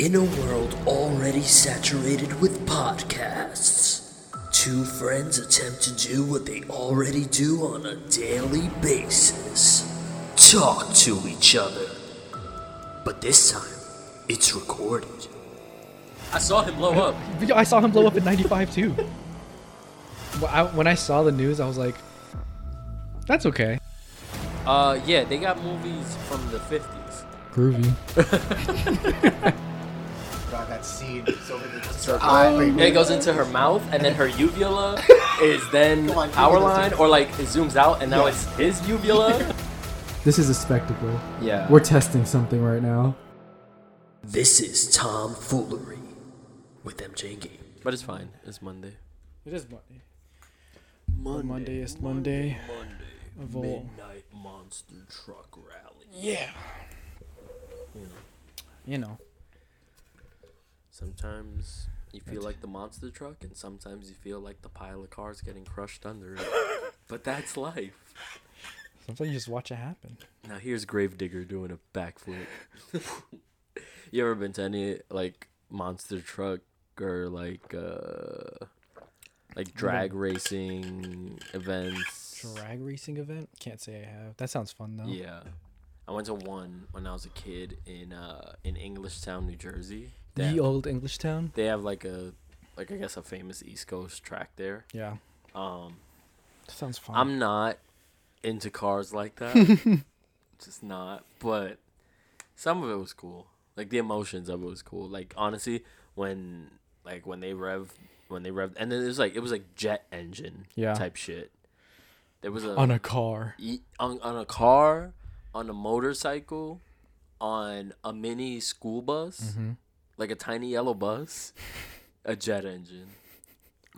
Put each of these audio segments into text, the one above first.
In a world already saturated with podcasts, two friends attempt to do what they already do on a daily basis talk to each other. But this time, it's recorded. I saw him blow up. I saw him blow up in 95 too. When I- saw the news, I was like, that's okay. Uh, yeah, they got movies from the 50s. Groovy. God, that scene. So many So oh, eye. It goes into her mouth, and then her uvula is then on, power give me the line, or like it zooms out, and now it's his uvula. This is a spectacle. yeah. We're testing something right now. This is Tom Foolery with MJ Game. but it's fine. It's Monday. It is Monday. Monday, Monday is Monday. Monday. Of all. Midnight Monster Truck Rally. Yeah. You know. Sometimes you feel like the monster truck, and sometimes you feel like the pile of cars getting crushed under it. but that's life. Sometimes you just watch it happen. Now here's Gravedigger doing a backflip. you ever been to any like monster truck or like uh like drag racing events? Drag racing event? Can't say I have. That sounds fun though. Yeah. I went to one when I was a kid in uh in Englishtown, New Jersey. They The have, old English town? they have like a like I guess a famous East Coast track there. Yeah. Um sounds fun. I'm not into cars like that. Just not. But some of it was cool. Like the emotions of it was cool. Like honestly, when like when they rev when they rev and then it was like it was like jet engine Yeah. type shit. There was a on a car. e- on, on a car, on a motorcycle, on a mini school bus, Mm-hmm. Like a tiny yellow bus, a jet engine.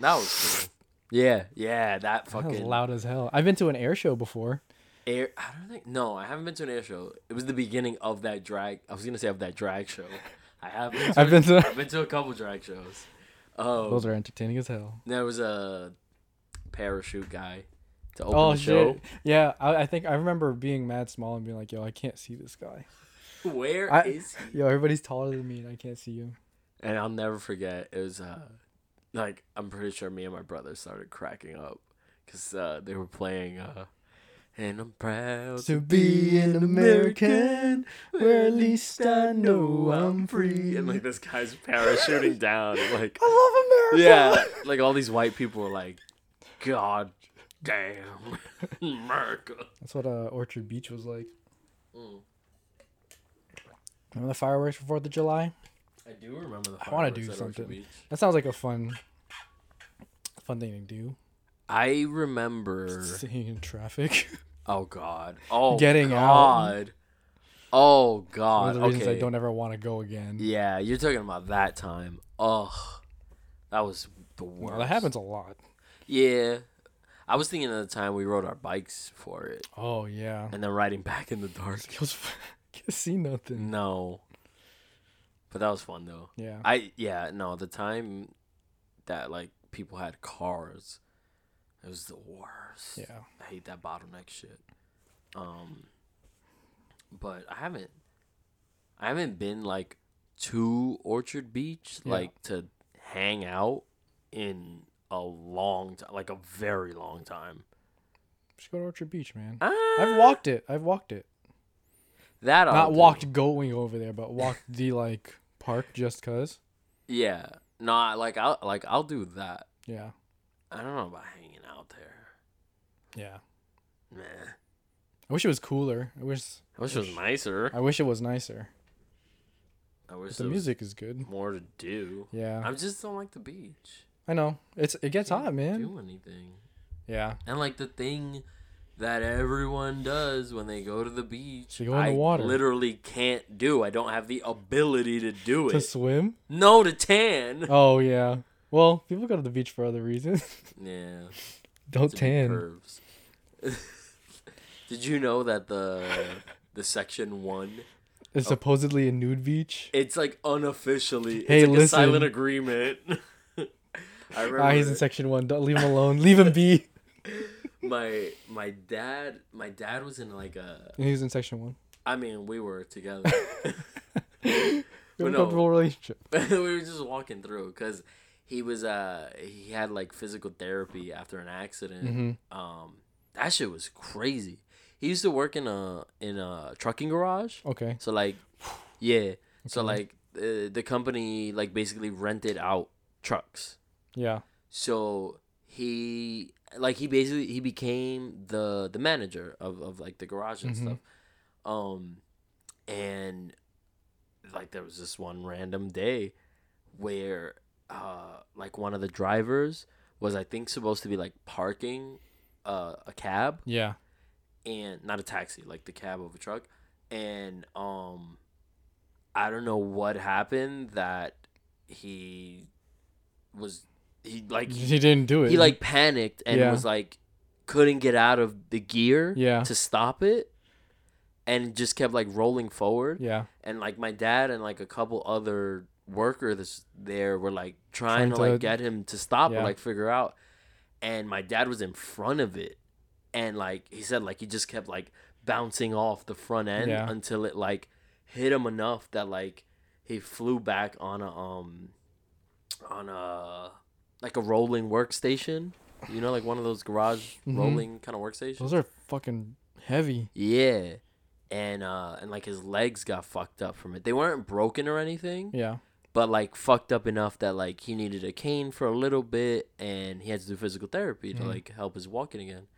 That was cool. Yeah, yeah, that That was fucking loud as hell. I've been to an air show before. air. I don't think. No, I haven't been to an air show. It was the beginning of that drag. I was gonna say of that drag show. I have. Been to I've been to- I've been to a couple drag shows. Oh, Those are entertaining as hell. there was a parachute guy to open Oh the show. shit! Yeah, I, I think I remember being mad small and being like, "Yo, I can't see this guy. Where I- is he? Yo, everybody's taller than me and I can't see you." And I'll never forget. It was uh, like I'm pretty sure me and my brother started cracking up because uh, they were playing. Uh, and I'm proud To be an American, where at least I know I'm free. And like this guy's parachuting down. Like I love America. yeah, like all these white people were like, God damn, America. That's what uh, Orchard Beach was like. Mm. Remember the fireworks for Fourth of July? I do remember the. I wanna do something. That sounds like a fun, fun thing to do. I remember. Sitting in traffic. Oh God. Oh Getting out. Oh, God. Oh One God. of the reasons okay. I don't ever want to go again. Yeah, you're talking about that time. Ugh, that was the worst. Well, that happens a lot. Yeah, I was thinking of the time we rode our bikes for it, Oh yeah. and then riding back in the dark. Can't see nothing. No, but that was fun though. Yeah. I yeah no the time that like people had cars, it was the worst. Yeah. I hate that bottleneck shit. Um, but I haven't, I haven't been like to Orchard Beach Yeah. like to hang out in a long time, like a very long time. Just go to Orchard Beach, man. Ah, I've walked it. I've walked it. That. I'll Not do. walked going over there, but walked the like park just cause. Yeah, no, like I'll like I'll do that. Yeah. I don't know about hanging out there. Yeah. Meh. I wish it was cooler. I wish. I wish it was nicer. I wish it was nicer. I wish the music is good. more to do. Yeah. I just don't like the beach. I know. It's it gets hot, man. Do anything. Yeah. And like the thing that everyone does when they go to the beach, go in the I water. literally can't do. I don't have the ability to do it. To swim? no, to tan. Oh yeah. Well, people go to the beach for other reasons. Yeah. Don't to tan. pervs. Did you know that the the section one? is supposedly a nude beach. It's like unofficially. It's Hey, like a silent agreement. I remember Ah, he's in section one. Don't leave him alone. Leave him be. My my dad. My dad was in like a. he was in section one. I mean, we were together. But a no. comfortable relationship. we were just walking through because he was uh he had like physical therapy after an accident. Mm-hmm. Um, that shit was crazy. He used to work in a in a trucking garage. Okay. So like, yeah. So like the the company like basically rented out trucks. Yeah. So he like he basically he became the the manager of, of like the garage and Mhm. stuff. Um and like there was this one random day where uh like one of the drivers was I think supposed to be like parking uh, a cab Yeah. and not a taxi, like the cab of a truck. And um I don't know what happened that he was he like He didn't do it. he like panicked and Yeah. was like couldn't get out of the gear Yeah. to stop it and just kept like rolling forward Yeah. and like my dad and like a couple other workers there were like trying, Trying to, to- like get him to stop or like figure out and my dad was in front of it and like he said like he just kept like bouncing off the front end Yeah. until it like hit him enough that like he flew back on a um on a like a rolling workstation you know like one of those garage Mhm. rolling kind of workstations Those are fucking heavy. yeah. And uh and like his legs got fucked up from it. They weren't broken or anything, Yeah. but like fucked up enough that like he needed a cane for a little bit and he had to do physical therapy to Mhm. like help his walking again.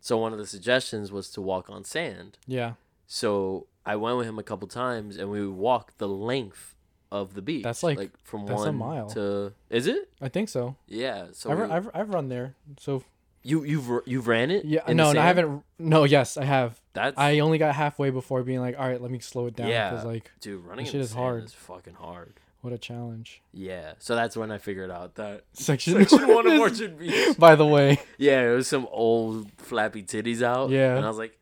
So one of the suggestions was to walk on sand. Yeah. So I went with him a couple times and we walked the length of the beach. That's like- from that's a one mile. to Is it? I think so. Yeah. So I've, we- I've I've run there. So you you've you've ran it? yeah. No, no, I haven't. No, yes, I have. That's I only got halfway before being like, all right, let me slow it down. Yeah. Because like, dude, running in shit is hard. is fucking hard. what a challenge. Yeah, so that's when I figured out that Section, section one of Orchard Beach. By the way, Yeah, it was some old flappy titties out. Yeah. and I was like,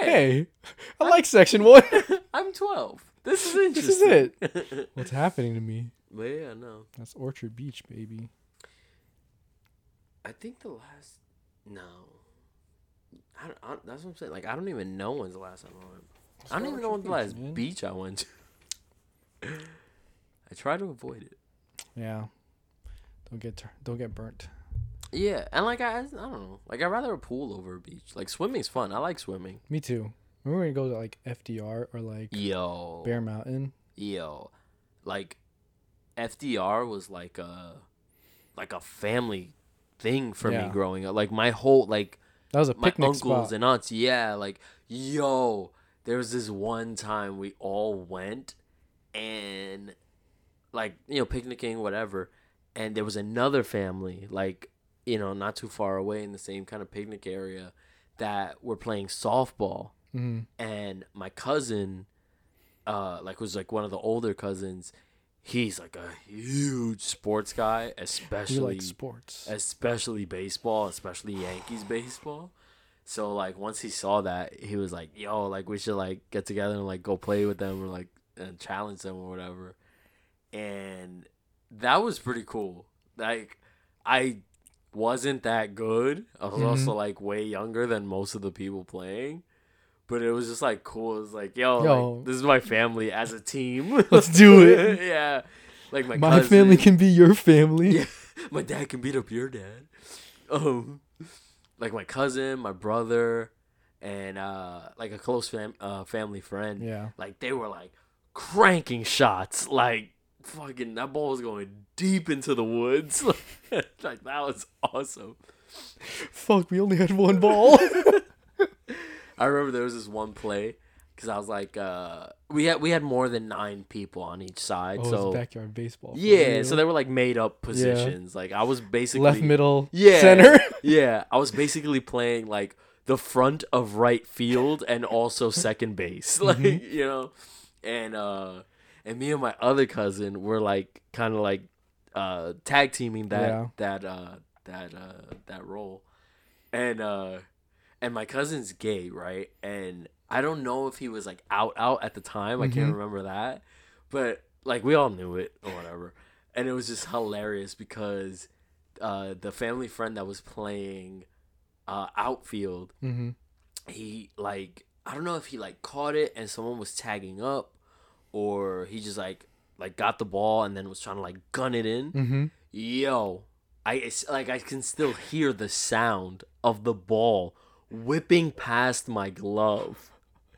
"Hey, hey, I like section one. I'm 12. This is This is interesting." it. What's happening to me? but yeah, no, That's Orchard Beach, baby. I think the last no, I, don't- I, that's what I'm saying. Like, I don't even know when's the last time I went. I don't even know when's the last man. beach I went to. I try to avoid it. Yeah. Don't get tur- don't get burnt. Yeah, and like I, I don't know. Like I'd rather a pool over a beach. Like swimming's fun. I like swimming. Me too. Remember when you go to like FDR or like Yo, Bear Mountain? yo. Like fdr was like a like a family thing for me growing up. Like my whole like That was a my picnic uncles spot. and aunts yeah like yo. There was this one time we all went and like you know picnicking whatever and there was another family like you know not too far away in the same kind of picnic area that were playing softball hmm and my cousin uh like was like one of the older cousins he's like a huge sports guy especially sports. especially baseball especially yankees baseball. So like once he saw that he was like yo like we should like get together and like go play with them or like and challenge them or whatever. And that was pretty cool. Like i wasn't that good. I was Mhm. also like way younger than most of the people playing but it was just like cool. It was like, yo, Yo. like, this is my family as a team. Let's do it. yeah, like my My family can be your family. Yeah, my dad can beat up your dad. Um, like my cousin, my brother, and uh, like a close fam- uh, family friend. Yeah. Like they were like cranking shots. Like fucking that ball was going deep into the woods. like that was awesome. Fuck, we only had one ball. I remember there was this one play because I was like, uh, we had we had more than nine people on each side. oh, so backyard baseball. yeah, so they were like made up positions. Like I was basically left, middle, yeah, center. yeah, I was basically playing like the front of right field and also second base, like Mm-hmm. you know, and uh, and me and my other cousin were like kind of like uh tag teaming that Yeah. that uh that uh that role, and uh, and my cousin's gay, right, and I don't know if he was like out out at the time. I can't Mhm. remember that, but like we all knew it or whatever, and it was just hilarious because uh, the family friend that was playing uh, outfield, hmm he like I don't know if he like caught it and someone was tagging up, or he just like like got the ball and then was trying to like gun it in. Mm-hmm. Yo, I it's like I can still hear the sound of the ball whipping past my glove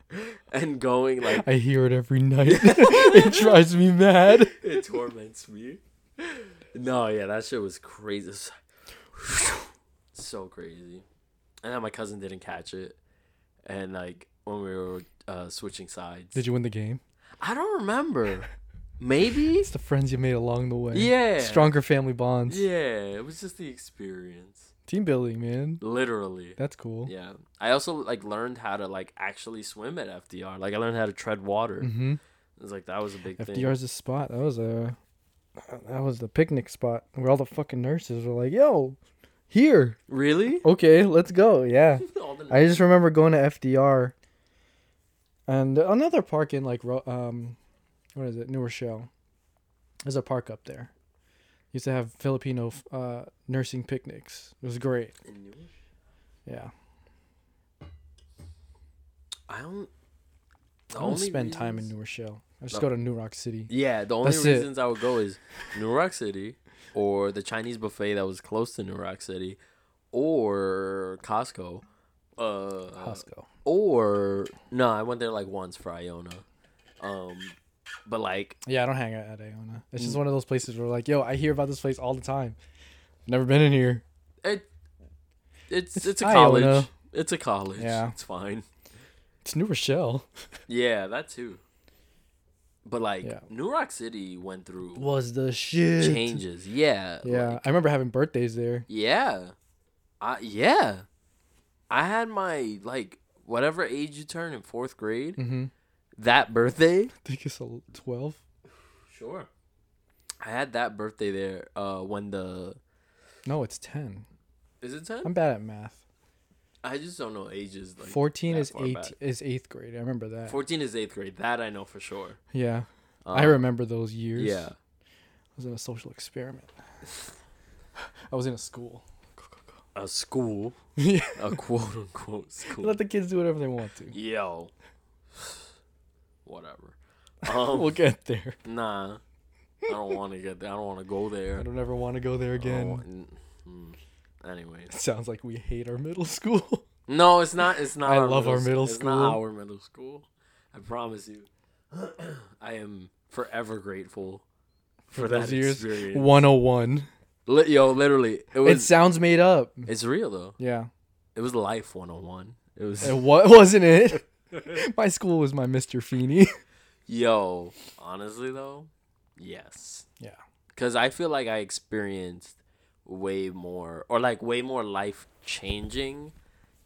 and going like I hear it every night. it drives me mad. it torments me. No, yeah, that shit was crazy. So crazy. And then my cousin didn't catch it. And like when we were uh, switching sides. Did you win the game? I don't remember. Maybe? It's the friends you made along the way. Yeah. Stronger family bonds. Yeah, it was just the experience. Team building, man. Literally. That's cool. Yeah. I also like learned how to like actually swim at FDR. Like I learned how to tread water. Mm-hmm. It was like that was a big thing. FDR's a spot. That was a that was the picnic spot where all the fucking nurses were like, "Yo, here, Really? okay, let's go." Yeah, I just remember going to FDR, and another park in like um, what is it, New Rochelle. There's a park up there. Used to have Filipino uh, nursing picnics. It was great. Yeah, I don't. I don't spend time in New Rochelle. I just No. go to New Roc City. Yeah, the only That's it. reasons I would go is New Roc City or the Chinese buffet that was close to New Roc City or Costco. Uh, Costco. Or no, I went there like once for Iona. Um, but like Yeah, I don't hang out at Iona. It's Mm. just one of those places where like, yo, I hear about this place all the time. Never been in here. it, it's It's it's, a Iona. college. It's a college. Yeah. it's fine. It's New Rochelle. Yeah, that too. But like Yeah. New Roc City went through Was the shit. changes. Yeah. Yeah, like- I remember having birthdays there. Yeah. I yeah. I had my like whatever age you turn in fourth grade. Mm-hmm. That birthday. I think it's a twelve. Sure. I had that birthday there. Uh, when the No, it's ten. is it ten? I'm bad at math. I just don't know ages. Like Fourteen is eight back. is eighth grade. I remember that. Fourteen is eighth grade. That I know for sure. yeah, I Um, remember those years. Yeah. I was in a social experiment. I was in a school. A school. Yeah. A quote unquote school. Let the kids do whatever they want to. Yo. Whatever. Um, we'll get there. Nah. I don't want to get there. I don't want to go there. I don't ever want to go there again. want- mm, Anyways. Sounds like we hate our middle school. No, it's not. It's not. I our love our middle it's school. not our middle school. I promise you. I am forever grateful for, that those years. experience. 101. Li- yo, literally, it was, It sounds made up. it's real though. Yeah. It was life 101. It was. It wa- wasn't it? my school was my Mr. Feeney. Yo, honestly though, yes. Yeah. Because I feel like I experienced way more, or like way more life changing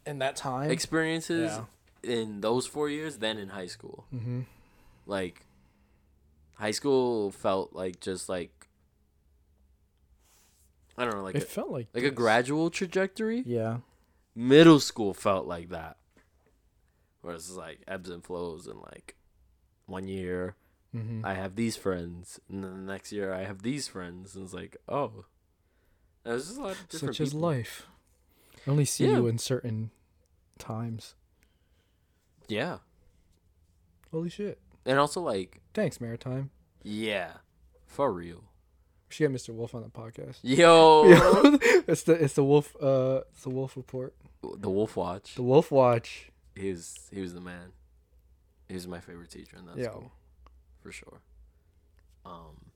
In that time. experiences Yeah. in those four years than in high school. mm-hmm. Like, high school felt like just like I don't know, like It a, felt like like a gradual trajectory. Yeah. Middle school felt like that, whereas it's like ebbs and flows, and like one year Mm-hmm. I have these friends, and then the next year I have these friends, and it's like, oh, there's just a lot of different Such as life. I only see Yeah. you in certain times. Yeah, Holy shit. and also like, Thanks, Maritime. yeah, for real. she get Mr. Wolf on the podcast. Yo, it's the it's the wolf uh it's the wolf report. the Wolf Watch. The Wolf Watch. He was he was the man. He was my favorite teacher in that Yo. school, for sure. Um,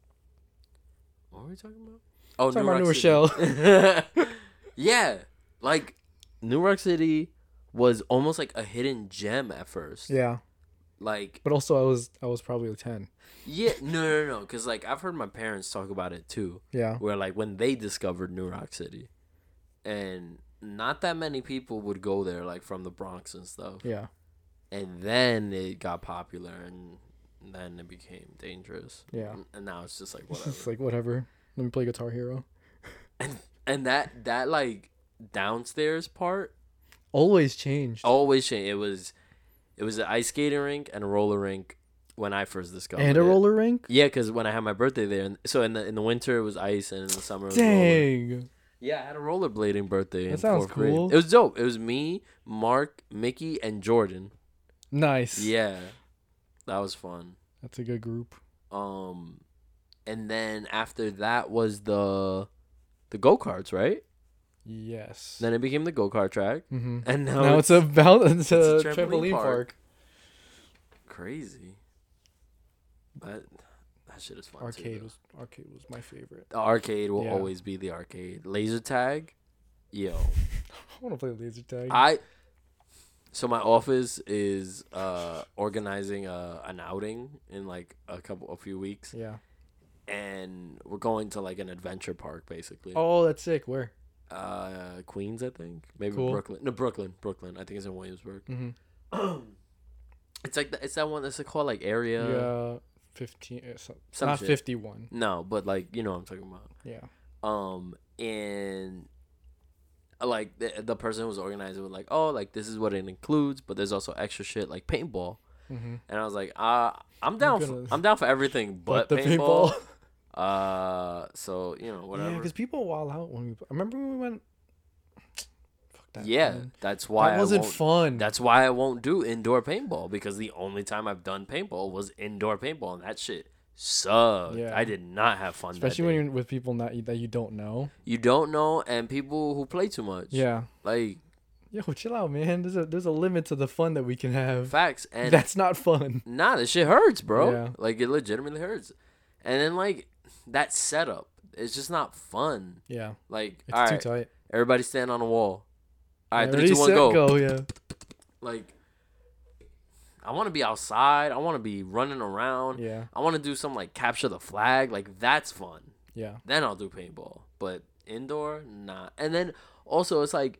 what were we talking about? Oh, Talking New about New City. yeah, like New Roc City was almost like a hidden gem at first. Yeah. Like, But also I was I was probably ten. yeah, no, no, no, because like I've heard my parents talk about it too, Yeah. where like when they discovered New Roc City, and not that many people would go there, like from the Bronx and stuff. Yeah. and then it got popular and then it became dangerous Yeah. and, and now it's just like It's whatever like whatever. Let me play Guitar Hero. and and that that like downstairs part Always changed. always changed it was it was an ice skating rink and a roller rink when i first discovered and a it. roller rink? yeah because when i had my birthday there and so in the in the winter it was ice and in the summer it was roller. Yeah i had a rollerblading birthday That sounds fourth grade. cool. it was dope it was me mark mickey and jordan Nice. yeah that was fun That's a good group. Um, and then after that was the the go karts, right? Yes. Then it became the go kart track, mm-hmm. and now, now, it's, it's, about it's a, a trampoline, trampoline park. park. crazy. But that shit is fun. Arcade though. was arcade was my favorite. the arcade will Yeah. always be the arcade. Laser tag, yo, I want to play laser tag. I. So my office is uh organizing a an outing in like a couple a few weeks, yeah. and we're going to like an adventure park basically. Oh, that's sick. Where? Uh, Queens, I think. Maybe Cool. Brooklyn. No, Brooklyn. Brooklyn. I think it's in Williamsburg. Mm-hmm. It's like the, it's that one that's called like area. Yeah. Fifteen. Uh, so, Some not shit. fifty-one. No, but like you know what I'm talking about. Yeah. Um, and uh, like the the person who was organizing was like, oh, like this is what it includes, but there's also extra shit like paintball. Mm-hmm. And I was like, uh, I'm down. gonna- For, I'm down for everything but, But the paintball. paintball. Uh, so you know whatever. Yeah, because people wild out when we. I remember when we went. That. Yeah, man. that's why that wasn't fun. That's why I won't do indoor paintball because the only time I've done paintball was indoor paintball, and that shit sucked. Yeah. I did not have fun. that Especially when you're with people not that you don't know. you don't know, and people who play too much. Yeah. like Yo, chill out, man. There's a there's a limit to the fun that we can have. facts, and That's not fun. nah, this shit hurts, bro. Yeah. Like it legitimately hurts. And then like that setup, it's just not fun. Yeah. Like It's all too right, tight. everybody stand on a wall. All right, three, Ready, two, go. Yeah. Like I want to be outside. I want to be running around. Yeah. I want to do some like capture the flag. Like that's fun. Yeah. Then I'll do paintball. But indoor, nah. And then also it's like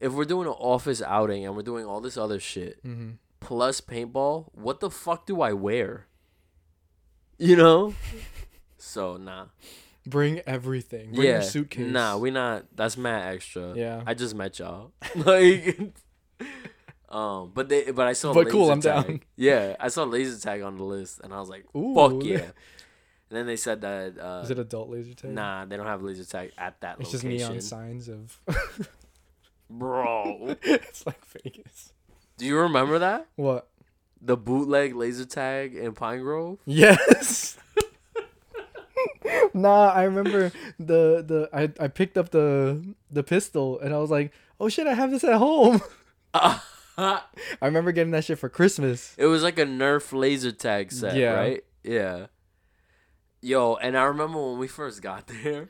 if we're doing an office outing and we're doing all this other shit Mm-hmm. plus paintball, what the fuck do I wear? You know? so nah. Bring everything. Bring yeah. your suitcase. Nah, we not that's mad extra. Yeah. I just met y'all. like Um, but they, but I saw. But cool, I'm down. tag. Yeah, I saw laser tag on the list, and I was like, Ooh. "Fuck yeah!" And then they said that uh, Is it adult laser tag? Nah, they don't have laser tag at that It's just neon signs of. Bro, it's like Vegas. do you remember that? What? The bootleg laser tag in Pine Grove? Yes. nah, I remember the the I, I picked up the the pistol and I was like, oh shit, I have this at home. I remember getting that shit for Christmas. It was like a Nerf laser tag set, Yeah. right? Yeah. Yo, and I remember when we first got there,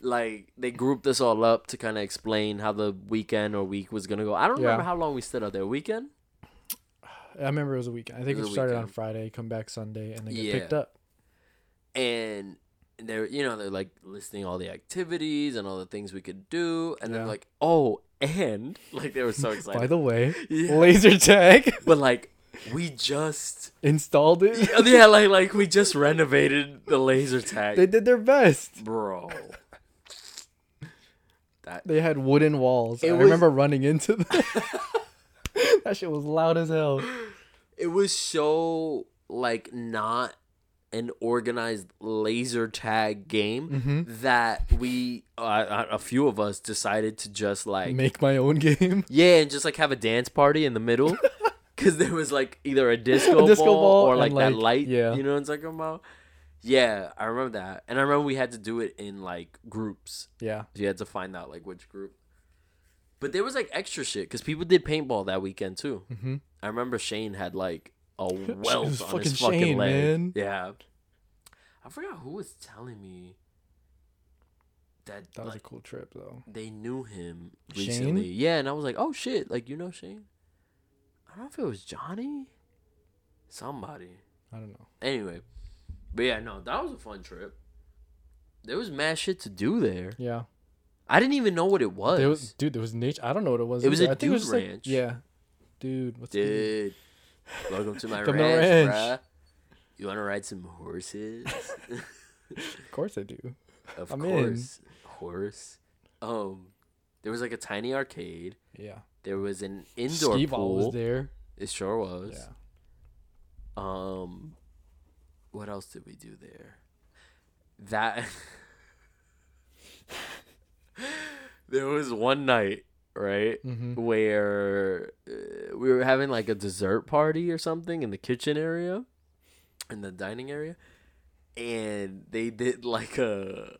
like they grouped us all up to kind of explain how the weekend or week was gonna go. I don't Yeah. remember how long we stood out there. Weekend? I remember it was a weekend. I think It it, was a started on. Friday, come back Sunday, and then get Yeah. picked up. and they're you know they're like listing all the activities and all the things we could do and then Yeah. like oh and like they were so excited By the way, Yeah. laser tag but like we just installed it. yeah like like we just renovated the laser tag They did their best. bro that They had wooden walls. I was- remember running into them. that shit was loud as hell. it was so like not an organized laser tag game Mm-hmm. that we uh, a few of us decided to just like Make my own game. Yeah, and just like have a dance party in the middle. Cause there was like either a disco, A disco ball, ball or like, that like, light. yeah. You know what I'm talking about? Yeah, I remember that. And I remember we had to do it in like groups. Yeah. So you had to find out like which group. But there was like extra shit because people did paintball that weekend too. Mm-hmm. I remember Shane had like a welt on his fucking fucking Shane, leg. man. Yeah. I forgot who was telling me that, That was like, a cool trip though. they knew him Shane? recently. Yeah, and I was like, oh shit, like you know Shane? I don't know if it was Johnny, somebody. I don't know. Anyway, but yeah, no, that was a fun trip. There was mad shit to do there. Yeah. I didn't even know what it was. There was dude, there was nature. I don't know what it was. It was either. a I think it was dude just like- ranch. yeah. Dude, what's? Dude, welcome to my Come ranch, ranch. bruh. You want to ride some horses? Of course I do. of I'm in. course, horse. Um, there was like a tiny arcade. Yeah. There was an indoor ball pool. was there. It sure was. Yeah. Um, what else did we do there? That there was one night, right, Mm-hmm. where uh, we were having like a dessert party or something in the kitchen area, in the dining area, and they did like a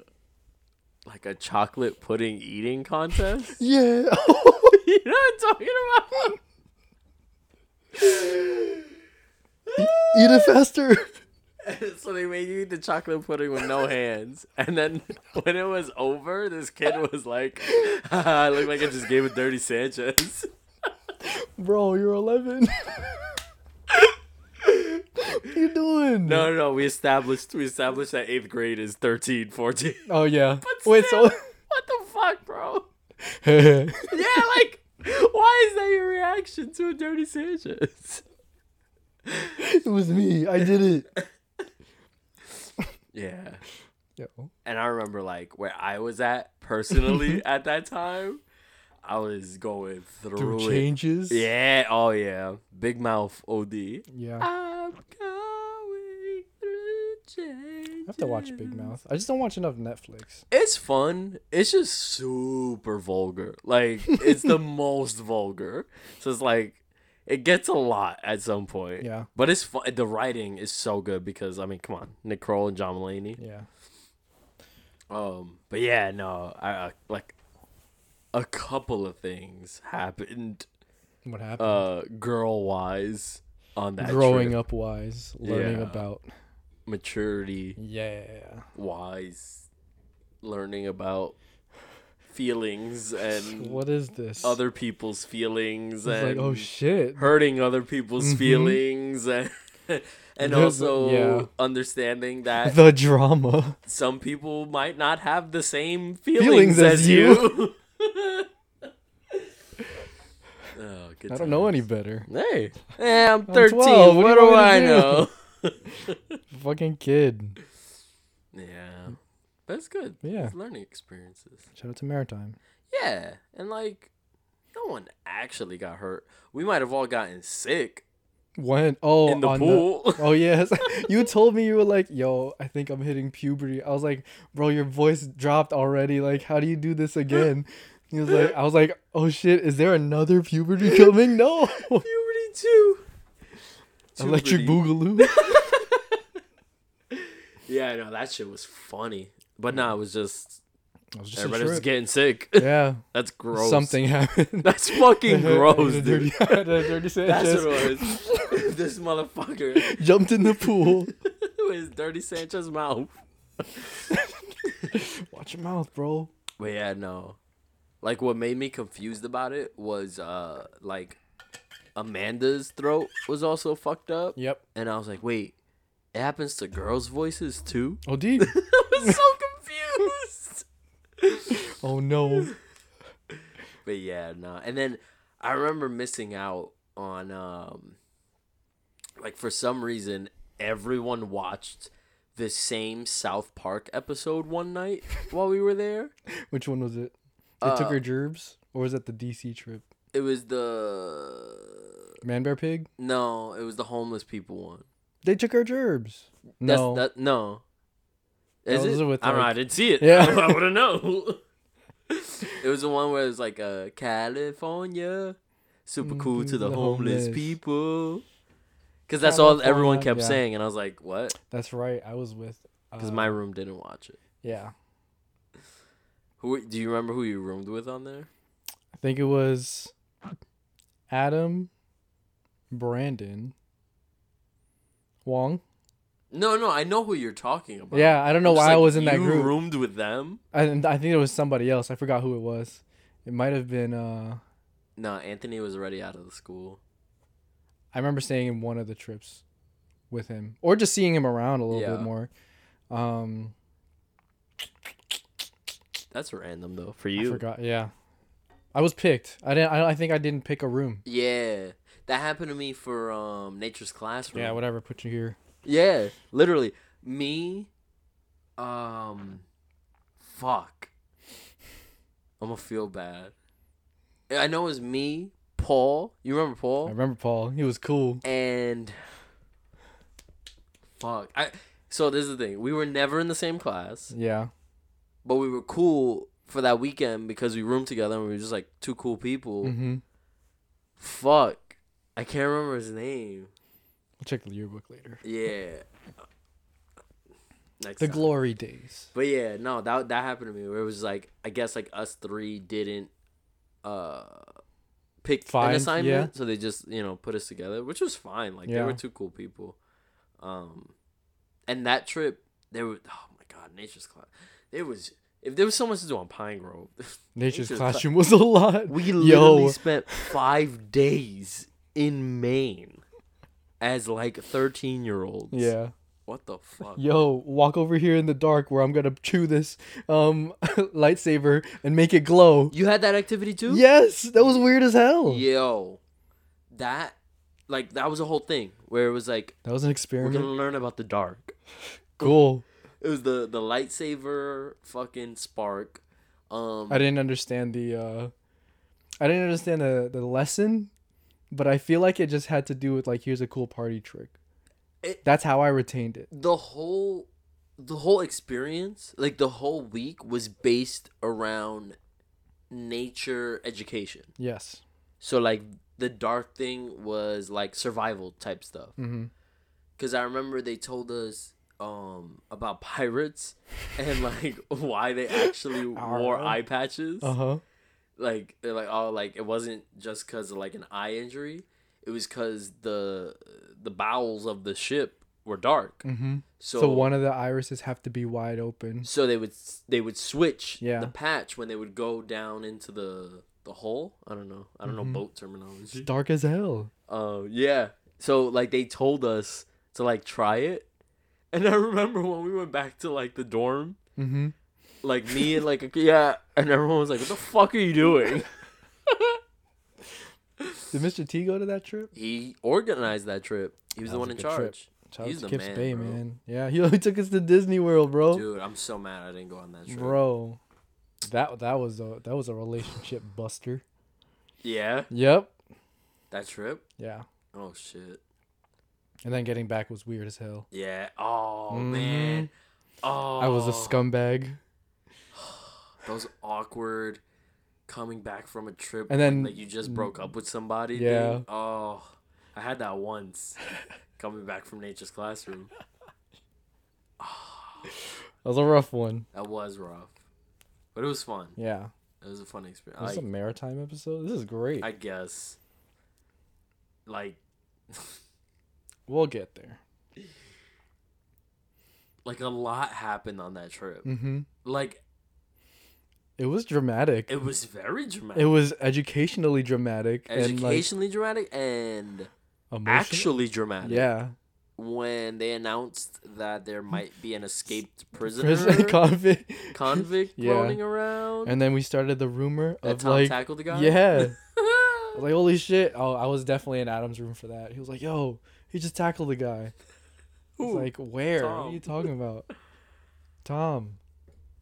like a chocolate pudding eating contest. Yeah. you know what I'm talking about? Eat it faster. so they made you eat the chocolate pudding with no hands, and then when it was over, this kid was like, ah, "I look like I just gave a dirty Sanchez." Bro, you're 11. what you doing? No, no, no. We established we established that eighth grade is 13, 14. Oh, yeah. But Wait, still, so. what the fuck, bro? Yeah, like, why is that your reaction to a dirty Sanchez? It was me. I did it. Yeah. Yo. And I remember like where I was at personally at that time, I was going through, Through it. changes. Yeah, oh yeah. Big mouth OD. Yeah. I'm going through changes. I have to watch Big Mouth. I just don't watch enough Netflix. It's fun. It's just super vulgar. Like it's the most vulgar. So it's like it gets a lot at some point. Yeah. But it's fun. The writing is so good because I mean, come on, Nick Kroll and John Mulaney. Yeah. Um, but yeah, no, I, I like a couple of things happened, What happened? uh, girl wise on that Growing trip. up wise, learning Yeah. about. maturity Yeah. wise, learning about feelings and What is this? other people's It's feelings like, and oh shit. hurting other people's Mhm. feelings and and The- also yeah. understanding that The drama. some people might not have the same feelings, Feelings as, as you. oh, good I don't know any better. Hey, hey, I'm I'm 13. 12, What, what do, do you I to know? Fucking kid. yeah, that's good. Yeah. It's learning experiences. Shout out to Maritime. Yeah, and like, no one actually got hurt. We might have all gotten sick When? Oh, in the pool. oh yes, you told me you were like, "Yo, I think I'm hitting puberty." I was like, "Bro, your voice dropped already. Like, how do you do this again?" He was like, "I was like, oh shit, is there another puberty coming?" No, Puberty too. electric boogaloo. Yeah, I know that shit was funny, but nah, it was just I was just everybody was getting sick. yeah, That's gross. something happened. That's fucking gross, dude. dirty, dirty That's Sanchez what it was. this motherfucker jumped in the pool. with dirty Sanchez mouth. Watch your mouth, bro. But yeah, no. Like what made me confused about it was uh like Amanda's throat was also fucked up. Yep. And I was like, wait, it happens to girls' voices too? OD. I was so confused. oh no. But yeah, no. And then I remember missing out on um like for some reason everyone watched the same South Park episode one night while we were there. Which one was it? They took Uh, her gerbs, or was that the DC trip? It was the Man Bear Pig. no, it was the homeless people one. They took her gerbs. That's, No. that no. Is Those it? with, I don't know. I didn't see it. Yeah. I would have know. it was the one where it was like uh, California, super cool to the, the homeless, homeless. people. Because that's all everyone kept yeah. saying, and I was like, "What?" That's right. I was with. Because uh, my room didn't watch it. Yeah, Who do you remember who you roomed with on there? I think it was Adam, Brandon, Wong. No, no, I know who you're talking about. Yeah, I don't know I'm why I was in that you group. roomed with them. And I think it was somebody else. I forgot who it was. It might have been. uh No, Anthony was already out of the school. I remember staying in one of the trips with him, or just seeing him around a little Yeah. bit more. Um, That's random though for you. I forgot. Yeah, I was picked. I didn't. I, I think I didn't pick a room. Yeah, that happened to me for um Nature's Classroom. Yeah, whatever. Put you here. Yeah, literally. Me, um, fuck. I'm gonna feel bad. I know it was me, Paul. You remember Paul? I remember Paul. He was cool. And fuck. I. So this is the thing. We were never in the same class, Yeah. but we were cool for that weekend because we roomed together and we were just like two cool people. Mm-hmm. Fuck. I can't remember his name. Check the yearbook later. Yeah. Next The time. glory days. But yeah, no, that that happened to me where it was like I guess like us three didn't uh pick Find- an assignment, yeah. so they just you know put us together, which was fine. Like they were two cool people. Um, and that trip, there was oh my god, nature's class. It was if there was so much to do on Pine Grove. Nature's Nature's cla- classroom was a lot. We literally Yo, spent five days in Maine as like thirteen year olds. yeah. What the fuck? Yo, walk over here in the dark where I'm gonna chew this um lightsaber and make it glow. You had that activity too? Yes, that was weird as hell. Yo, that like that was a whole thing where it was like That was an experience. we're experiment. gonna learn about the dark. Cool. It was the the lightsaber fucking spark. Um, I didn't understand the uh I didn't understand the the lesson, but I feel like it just had to do with like here's a cool party trick. It- That's how I retained it. the whole the whole experience, like the whole week, was based around nature education. Yes. So like the dark thing was like survival type stuff. Mhm. Cause I remember they told us um about pirates and like why they actually wore eye patches. Uh-huh. Like they're like oh like it wasn't just cause of like an eye injury. It was cause the the bowels of the ship were dark. Mhm. So, So, one of the irises have to be wide open. so they would they would switch Yeah. the patch when they would go down into the the hole. I don't know. I don't know Mhm. boat terminology. It's dark as hell. Uh, yeah. So like they told us to like try it, and I remember when we went back to like the dorm, Mhm. Like me and like a, yeah, and everyone was like, "What the fuck are you doing?" Did Mr. T go to that trip? he organized that trip. He was That the was one in charge. He's the Kips man, Bay, bro. man. Yeah, he, he took us to Disney World, bro. Dude, I'm so mad I didn't go on that trip. Bro. That that was a that was a relationship buster. Yeah, Yep. that trip. Yeah. Oh shit. And then getting back was weird as hell. Yeah. Oh Mhm. man. Oh. I was a scumbag. Those awkward coming back from a trip And then- like you just broke up with somebody. Yeah. thing. Oh, I had that once. coming back from nature's classroom. That was a rough one. That was rough, but it was fun. Yeah. It was a fun experience. This is a maritime episode. This is great. I guess. Like, we'll get there. like a lot happened on that trip. Mm-hmm. Like It was dramatic. it was very dramatic. It was educationally dramatic and like educationally dramatic and emotional. actually dramatic. yeah. when they announced that there might be an escaped prisoner Prison convict. convict Yeah. roaming around. And then we started the rumor that of Tom like tackled the guy. yeah. I was like, holy shit! Oh, I was definitely in Adam's room for that. He was like, "Yo, he just tackled the guy." Who? like, "Where? What are you talking about?" Tom.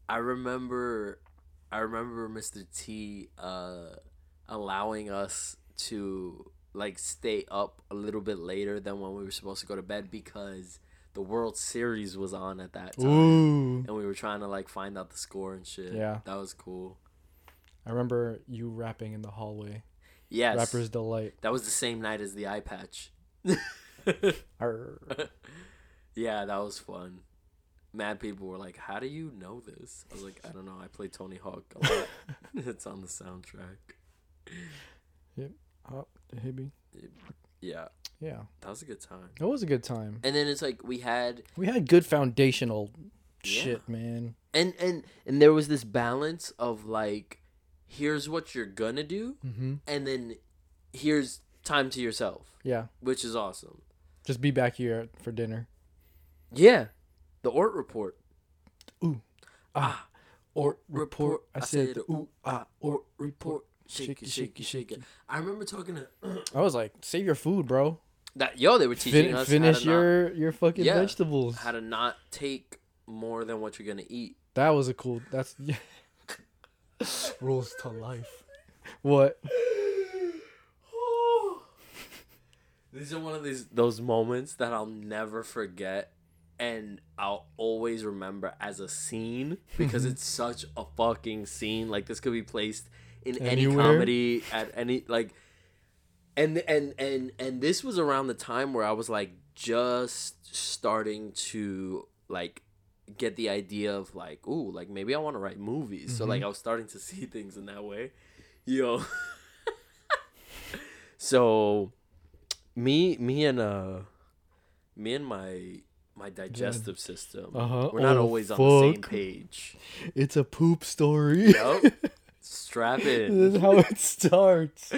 I remember, I remember Mr. T uh, allowing us to like stay up a little bit later than when we were supposed to go to bed because the World Series was on at that time. Ooh. And we were trying to like find out the score and shit. Yeah. That was cool. I remember you rapping in the hallway. Yes. Rapper's delight. That was the same night as the eye patch. Yeah, that was fun. Mad people were like, "How do you know this?" I was like, "I don't know. I play Tony Hawk a lot. it's on the soundtrack." Oh, hit me. Yeah, Yeah, that was a good time. it was a good time. And then it's like we had We had good foundational Yeah. shit, man. and and and there was this balance of like, here's what you're gonna do, Mm-hmm. and then here's time to yourself, Yeah, which is awesome. just be back here for dinner. Yeah, the Ort report. Ooh, ah, or report. I said the ooh ah or report. Shake it, shake it, shake it. I remember talking to I was like, save your food, bro. that. Yo, they were teaching Fin- us finish how to your your fucking Yeah. vegetables. not, how to not take more than what you're gonna eat. That was a cool. That's yeah. rules to life. What? These are one of these those moments that I'll never forget, and I'll always remember as a scene because it's such a fucking scene. Like this could be placed in any comedy at any like, and and and and this was around the time where I was like just starting to like get the idea of like, ooh, like maybe I want to write movies. So like Mm-hmm. I was starting to see things in that way. Yo. so me me and uh me and my my digestive system Uh-huh. we're not Oh, always on the same page. It's a poop story. Yup. Strap this is how it starts.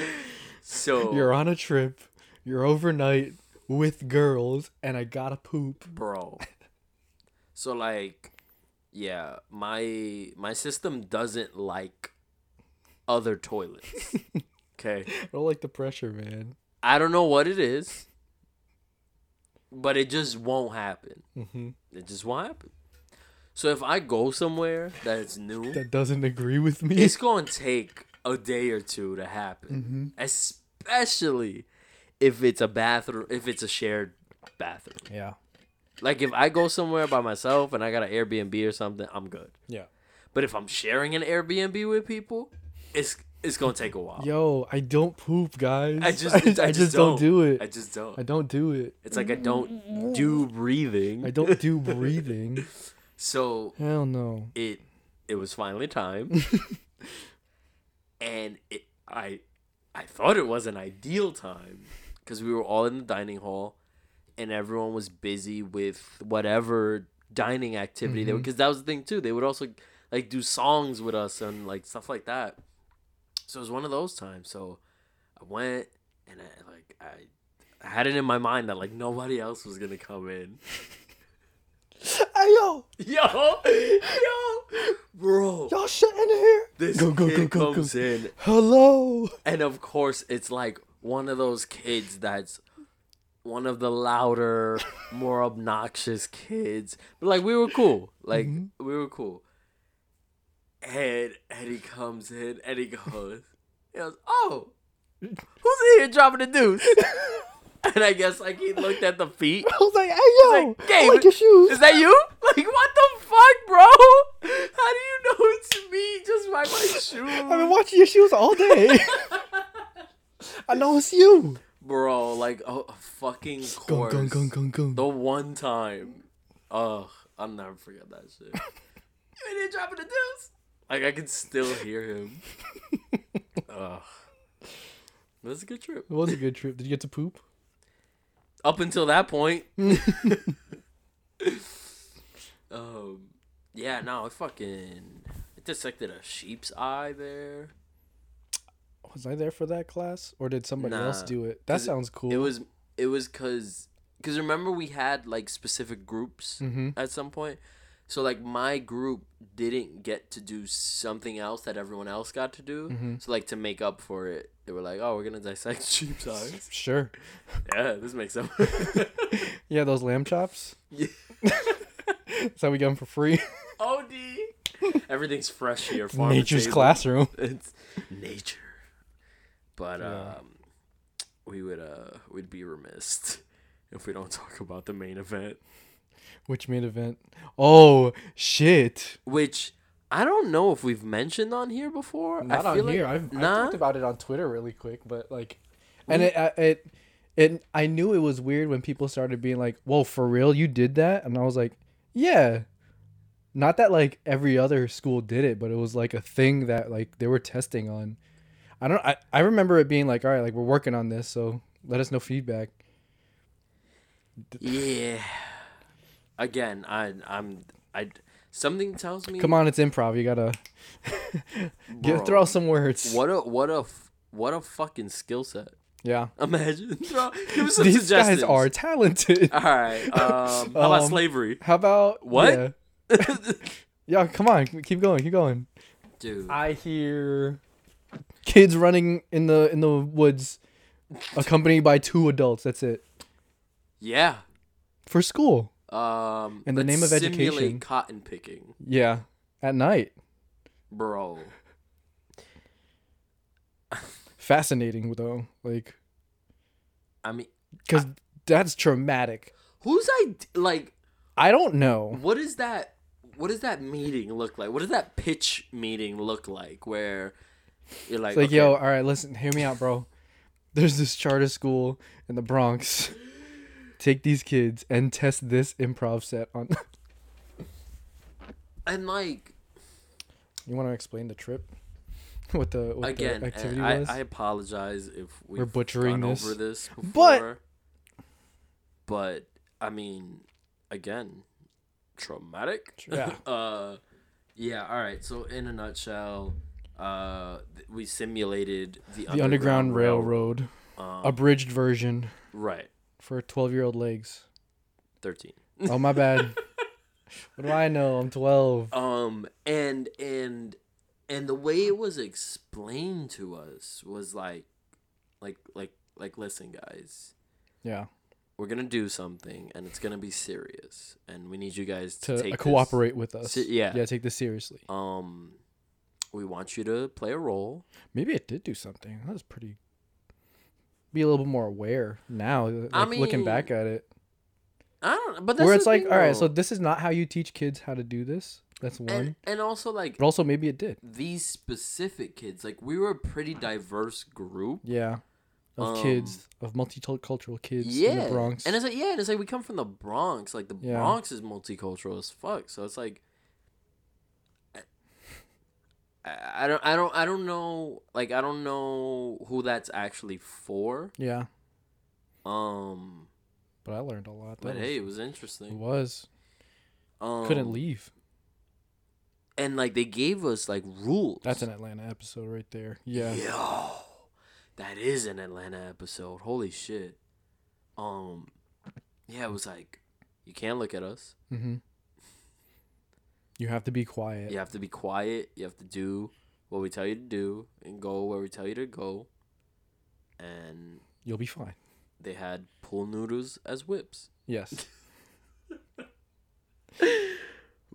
So You're on a trip. You're overnight with girls, and I gotta poop. bro. So like, yeah, my my system doesn't like other toilets. Okay, I don't like the pressure, man. I don't know what it is, but it just won't happen. hmm It just won't happen. So if I go somewhere that's new, That doesn't agree with me. it's gonna take a day or two to happen, especially if it's a bathroom, if it's a shared bathroom. yeah. Like if I go somewhere by myself and I got an Airbnb or something, I'm good. Yeah. But if I'm sharing an Airbnb with people, it's it's gonna take a while. Yo, I don't poop, guys. I just I, just don't. do it. I just don't. I don't do it. It's like I don't do breathing. I don't do breathing. So Hell no. it it was finally time, and it I I thought it was an ideal time because we were all in the dining hall, and everyone was busy with whatever dining activity they were mm-hmm. because that was the thing too. They would also like do songs with us and like stuff like that. So it was one of those times. So I went and I like I. I had it in my mind that like nobody else was gonna come in. Hey yo, Yo, yo, bro. y'all shut in here. This Go, go, kid go, go, comes in, Hello. and of course, it's like one of those kids that's one of the louder, more obnoxious kids. But like we were cool, like Mm-hmm. we were cool. And and he comes in and he goes, he goes, oh, who's in here dropping the deuce? and I guess like he looked at the feet. I was like, hey yo, like, Gabe, like your shoes. Is that you? Like, what the fuck, bro? How do you know it's me just by my shoes? I've been watching your shoes all day. I know it's you. bro, like, a, a fucking course. gung, gung, gung, gung. The one time. Ugh, I'll never forget that shit. you ain't dropping the deuce. Like, I can still hear him. Ugh. It was a good trip. It was a good trip. Did you get to poop? Up until that point. um, yeah, no, it fucking it dissected a sheep's eye there. Was I there for that class, or did somebody else do it? That sounds cool. It was it was cause cause remember we had like specific groups Mhm. at some point. So like my group didn't get to do something else that everyone else got to do. Mm-hmm. So like to make up for it, they were like, "Oh, we're gonna dissect sheep's eyes." Sure. yeah, this makes sense. Yeah, those lamb chops. Yeah. So we get them for free. Od. Everything's fresh here. farm Nature's table. classroom. It's nature. But Yeah. um, we would uh we'd be remiss if we don't talk about the main event. Which main event? Oh shit! which I don't know if we've mentioned on here before. Not I on here. Like, I've, I've talked about it on Twitter really quick, but like, and it, uh, it, it. I knew it was weird when people started being like, "Whoa, for real, you did that?" And I was like, "Yeah." Not that like every other school did it, but it was like a thing that like they were testing on. I don't. I, I remember it being like, "All right, like we're working on this, so let us know feedback." yeah. Again, I I'm I something tells me Come on, it's improv. You gotta get Bro, throw some words. What a what a what a fucking skill set. Yeah, Imagine. Throw, give some these guys are talented. All right. Um, how about Um, slavery, How about What? Yeah. Yeah, come on, keep going, keep going. dude? I hear kids running in the in the woods, accompanied by two adults. That's it Yeah. for school. Um, In the name of education. cotton picking, Yeah, at night. bro. Fascinating though, like I mean, because that's traumatic. who's I like? I don't know. what is that what does that meeting look like what does that pitch meeting look like where you're like, It's like, okay, yo, all right, listen, hear me out, bro. There's this charter school in the Bronx. Take these kids and test this improv set on. and like You want to explain the trip? what the what again, the activity I, was? I apologize if we've We're butchering this. over this before. But- but I mean, again, traumatic. Yeah. uh, yeah. All right. So in a nutshell, uh, th- we simulated the, the Underground Railroad, Um, abridged version right. For 12 year old legs. Thirteen. Oh, my bad. what do I know? I'm 12. Um, and and and the way it was explained to us was like, like like like listen, guys. Yeah. we're gonna do something and it's gonna be serious and we need you guys to, To take uh, this- cooperate with us. Se- yeah. Yeah, take this seriously. um we want you to play a role Maybe it did do something. That was pretty. Be a little bit more aware now, like, I looking back at it. i don't but that's Where it's like, all right, so this is not how you teach kids how to do this. That's one. and, and also like but also, maybe it did. these specific kids like we were a pretty diverse group Yeah. Of Um, kids, of multicultural kids yeah in the Bronx. and it's like yeah and it's like we come from the bronx like the Yeah. bronx is multicultural as fuck so it's like I, don't I don't I don't know like I don't know who that's actually for yeah. um But I learned a lot. That But was, hey, it was interesting. it was. Um, Couldn't leave. And like they gave us like rules. That's an Atlanta episode right there. Yeah. Yo, that is an Atlanta episode. Holy shit. Um, yeah, it was like you can't look at us. Mm-hmm. You have to be quiet. You have to be quiet. You have to do what we tell you to do and go where we tell you to go. And You'll be fine. they had pool noodles as whips. Yes.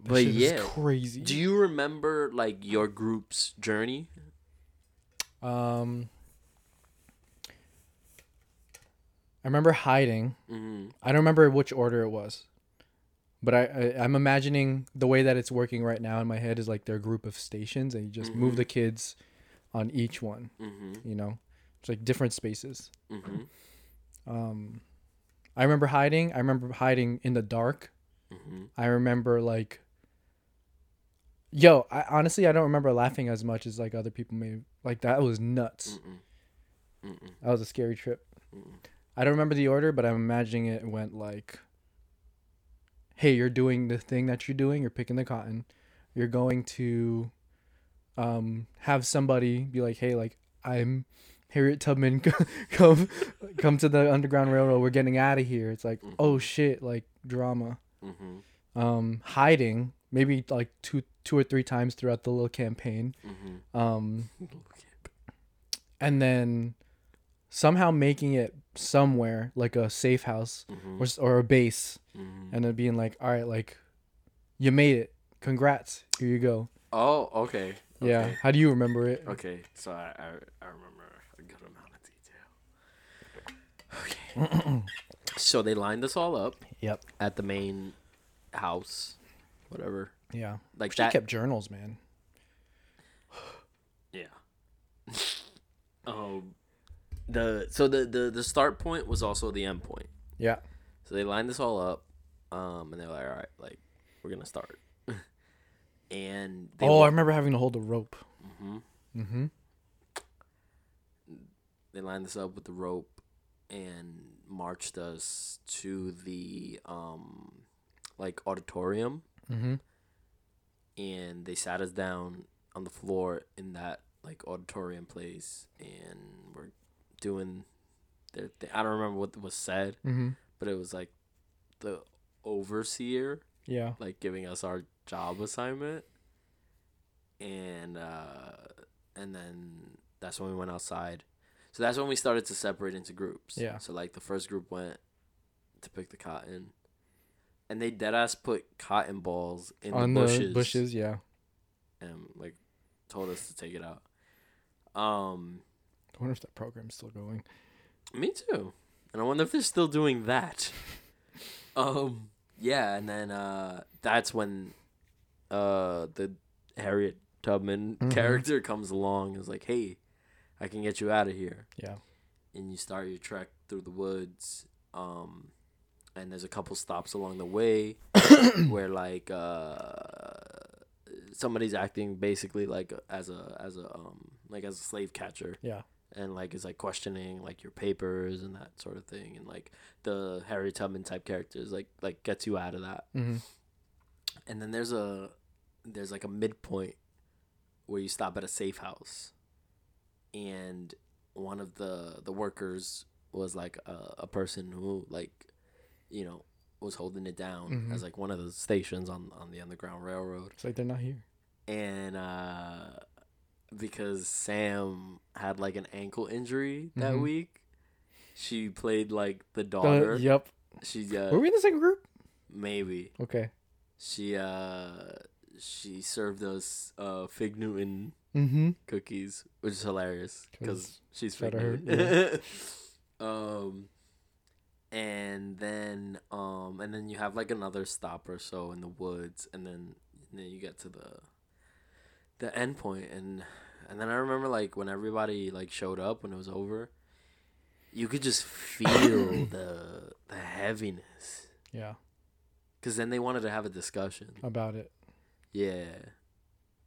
But yeah, crazy. do you remember like your group's journey? Um, I remember hiding. Mm-hmm. I don't remember which order it was, but I, I I'm imagining the way that it's working right now in my head is like their group of stations, and you just move Mhm. the kids on each one. Mm-hmm. You know, it's like different spaces. Mm-hmm. Um, I remember hiding. I remember hiding in the dark. Mm-hmm. I remember like. Yo, I honestly I don't remember laughing as much as like other people may. Like that was nuts. That was a scary trip. I don't remember the order, but I'm imagining it went like, "Hey, you're doing the thing that you're doing. You're picking the cotton. You're going to, um, have somebody be like, "Hey, like I'm Harriet Tubman. come, come to the Underground Railroad. We're getting out of here." It's like, oh shit, like drama. Mm-hmm. Um, hiding maybe like two, two or three times throughout the little campaign. Mm-hmm. Um, and then somehow making it somewhere like a safe house Mm-hmm. or, or a base Mm-hmm. and then being like all right like you made it congrats here you go Oh, okay. yeah Okay. how do you remember it Okay, so I, I I remember a good amount of detail. Okay. so they lined us all up yep at the main house, whatever. yeah Like she kept journals man Yeah. um, the so the, the the start point was also the end point. yeah So they lined this all up, um, and they're like, "All right, like we're gonna start." and they oh i remember having to hold the rope Mhm. mm-hmm they lined us up with the rope and marched us to the um like auditorium mm-hmm and they sat us down on the floor in that like auditorium place and we're doing their thing. I don't remember what was said, mm-hmm. but it was like the overseer yeah. like giving us our job assignment. And uh and then that's when we went outside. So that's when we started to separate into groups. Yeah. so like the first group went to pick the cotton. And they dead ass put cotton balls in on the the bushes, bushes yeah. And like told us to take it out. Um i wonder if that program's still going me too. And I wonder if they're still doing that. um yeah, and then uh that's when uh the Harriet Tubman Mhm. character comes along and is like, "Hey, I can get you out of here." yeah And you start your trek through the woods. Um and there's a couple stops along the way where like uh somebody's acting basically like as a as a um like as a slave catcher Yeah. And like is like questioning like your papers and that sort of thing and like the Harriet Tubman type characters like like gets you out of that Mm-hmm. and then there's a there's like a midpoint where you stop at a safe house and one of the the workers was like a, a person who like you know was holding it down Mhm. as like one of the stations on on the underground railroad It's like they're not here. and uh because Sam had like an ankle injury that Mhm. week she played like the Uh, daughter yep. she uh, Were we in the same group? maybe Okay. she uh she served us uh fig Newton Mm-hmm. cookies, which is hilarious because she's fig Newton. um, and then um and then you have like another stop or so in the woods, and then and then you get to the the end point, and and then I remember like when everybody like showed up when it was over, you could just feel the the heaviness. Yeah. Cause then they wanted to have a discussion. About it. Yeah.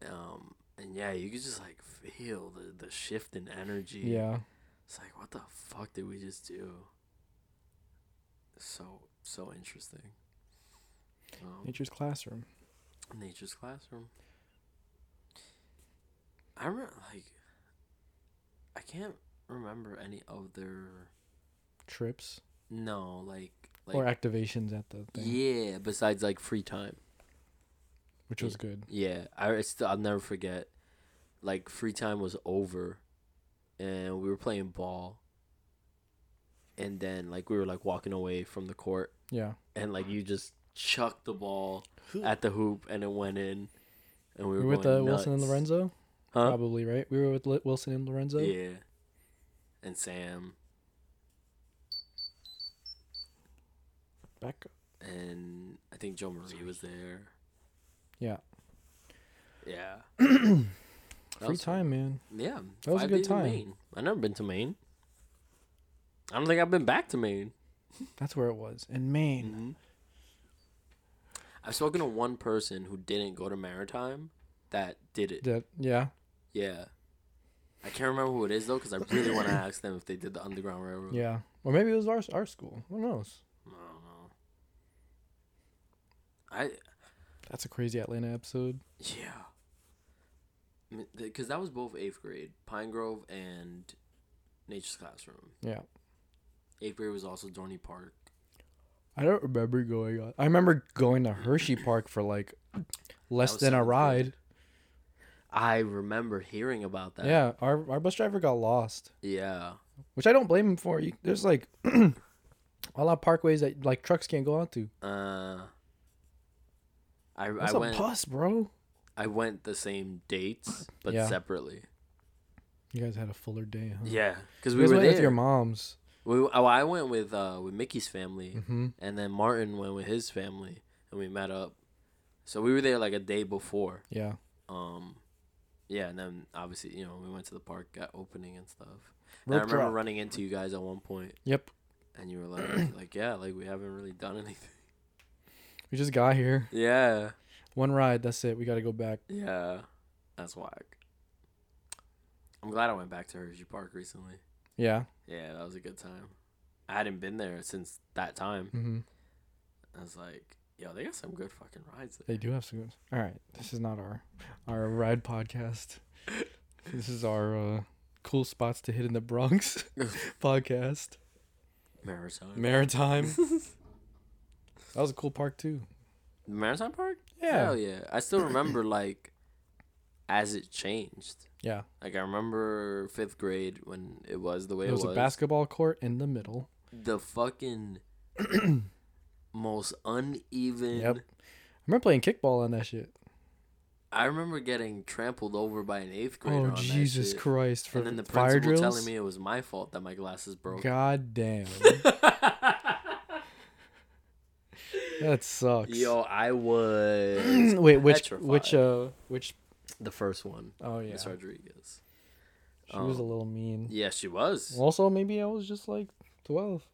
Um and yeah, you could just like feel the the shift in energy. Yeah. It's like what the fuck did we just do? So so interesting. Um, Nature's classroom. nature's classroom. I remember like I can't remember any other Trips. no, like like or activations at the thing. yeah, besides like free time. Which was good. Yeah, I still I'll never forget. Like free time was over, and we were playing ball. And then like we were like walking away from the court, Yeah. and like you just chucked the ball at the hoop, and it went in. And we We were, were with uh, going Wilson and. Lorenzo? Huh? Probably, right? We were with Wilson and Lorenzo? Yeah. And Sam Back. and I think Joe Marie was there. Yeah. Yeah. Free time, man. Yeah, That was a good time. Maine. I never been to Maine. I don't think I've been back to Maine. That's where it was. In Maine. hmm I've spoken to one person who didn't go to Maritime that did it. That, yeah. Yeah, I can't remember who it is though, because I really want to ask them if they did the Underground Railroad. Yeah. Or maybe it was our, our school. Who knows? I don't know. I That's a crazy Atlanta episode. yeah, because that was both eighth grade, Pine Grove and Nature's Classroom. Yeah. Eighth grade was also Dorney Park. I don't remember going on. I remember going to Hershey Park for like less than a ride. grade. I remember hearing about that. Yeah, our our bus driver got lost, Yeah. which I don't blame him for. You, there's like a lot of parkways that like trucks can't go onto. Uh, I That's I a went bus, bro. I went the same dates but Yeah. separately. You guys had a fuller day, huh? Yeah, because we were went there. with your moms. We, oh, I went with uh with Mickey's family, Mm-hmm. and then Martin went with his family, and we met up. So we were there like a day before. Yeah. Um, yeah, and then obviously you know we went to the park at opening and stuff. And I remember drop. running into you guys at one point, Yep. and you were like, like yeah, like we haven't really done anything. We just got here. Yeah, One ride. That's it. We got to go back. yeah, that's whack. I'm glad I went back to Hershey Park recently. Yeah. Yeah, that was a good time. I hadn't been there since that time. Mm-hmm. I was like, yo, they got some good fucking rides there. They do have some good. All right. This is not our our ride podcast. this is our uh, cool spots to hit in the Bronx podcast. Maritime. Maritime. that was a cool park too. Maritime Park? Yeah. Hell yeah. I still remember like as it changed. Yeah. Like I remember fifth grade when it was the way it was was. a basketball court in the middle. the fucking most uneven. Yep. I remember playing kickball on that shit. I remember getting trampled over by an eighth grader. Oh on that Jesus. Christ! For And then the fire principal drills. telling me it was my fault that my glasses broke. God damn. that sucks. Yo, I was Wait, which petrified. which uh which? the first one, Oh yeah, Miss Rodriguez. she was a um, little mean. Yeah, she was. Also, maybe I was just like twelve.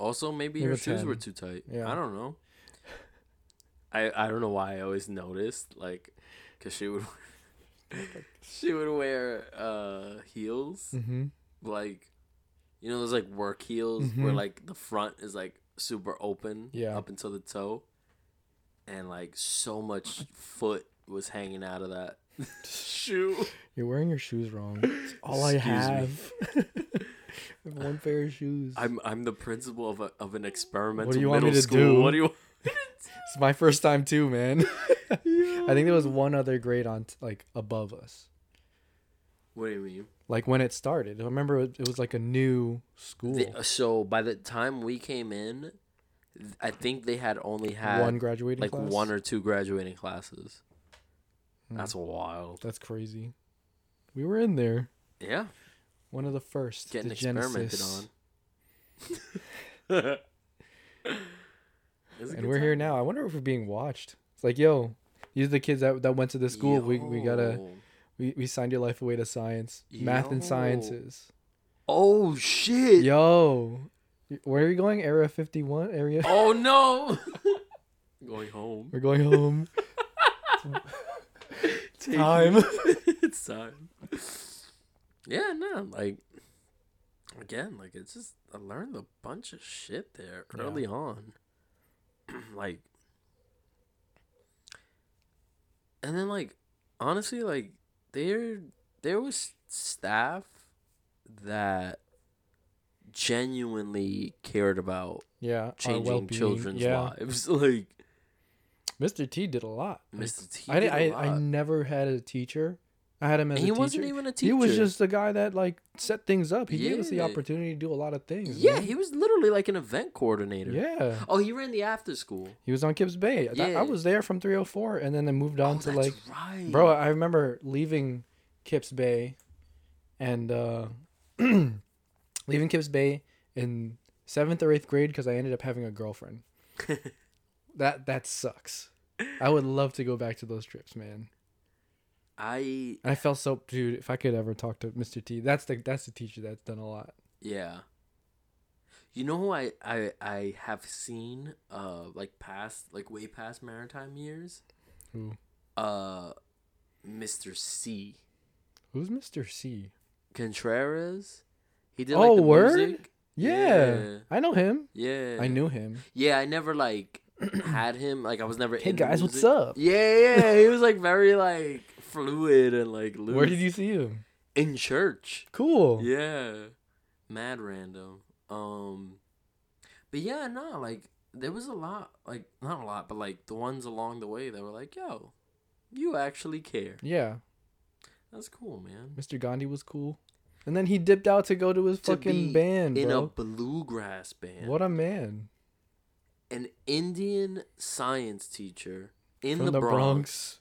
Also, maybe Maybe her shoes 10. were too tight. Yeah. I don't know. I I don't know why I always noticed like cause she would she would wear uh heels Mm-hmm. like you know those like work heels where Mhm. like the front is like super open Yeah. up until the toe and like so much foot was hanging out of that shoe You're wearing your shoes wrong. It's all Excuse. I have one pair of shoes. i'm i'm the principal of a, of an experimental school. what do you want me to school do? what do you It's my first time too, man. I think there was one other grade on t- like above us. what do you mean Like when it started. I remember it, it was like a new school. The- so by the time we came in i think they had only had one graduating like class. one or two graduating classes Hmm. that's wild That's crazy. We were in there. yeah One of the first. getting the experimented Genesis. on And we're here now. I wonder if we're being watched. It's like, yo, these are the kids that, that went to this school. We we gotta we, we signed your life away to science. Math and sciences. Oh shit! Yo. Where are we going? Area fifty one area? Oh no! Going home. We're going home. Time. it's time. Yeah, no, like again, like it's just I learned a bunch of shit there Yeah. early on. like and then like honestly like there there was staff that genuinely cared about Yeah. changing children's yeah. lives like Mr. T did a lot. Mr. T I, did I, a I lot. never had a teacher. I had him as And he a teacher. wasn't even a teacher. He was just the guy that like set things up. He gave us the opportunity to do a lot of things. Yeah, man. he was literally like an event coordinator. Yeah. Oh, he ran the after school. He was on Kips Bay. Yeah. I was there from 304 and then I moved on oh, to that's like right. Bro, I remember leaving Kips Bay and uh leaving Kips Bay in 7th or 8th grade cuz I ended up having a girlfriend. that that sucks. I would love to go back to those trips, man. I I felt so dude, if I could ever talk to Mr. T. That's the that's the teacher that's done a lot. yeah. You know who I I I have seen uh like past like way past maritime years. Who? Uh, Mr. C. Who's Mr. C? Contreras. He did Oh, like the word? music. Yeah. Yeah. I know him. Yeah. I knew him. Yeah, I never like had him. Like I was never. Hey guys, what's music. up? Yeah, yeah. He was like very like fluid and like loose. Where did you see him? in church? Cool. Yeah, mad random. Um, but yeah, no, like there was a lot, like not a lot, but like the ones along the way that were like, "Yo, you actually care." Yeah. That's cool, man. Mr. Gandhi was cool. And then he dipped out to go to his To fucking band, in bro. a bluegrass band. What a man. An Indian science teacher in From the, the, Bronx, Bronx.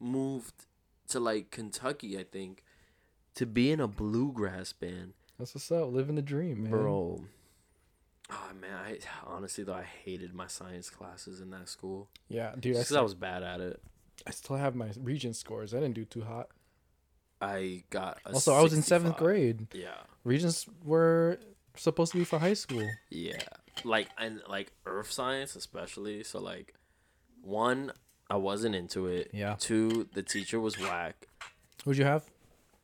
Moved to like Kentucky, I think, to be in a bluegrass band. That's what's up. Living the dream, man. Bro. Oh man, I honestly though I hated my science classes in that school. Yeah, dude. I, Because I still, was bad at it. I still have my Regents scores. I didn't do too hot. I got a Also, I was in seventh grade. Yeah. Regents were supposed to be for high school. Yeah. Like and like earth science especially. So like one, I wasn't into it. Yeah. Two, the teacher was whack. Who'd you have?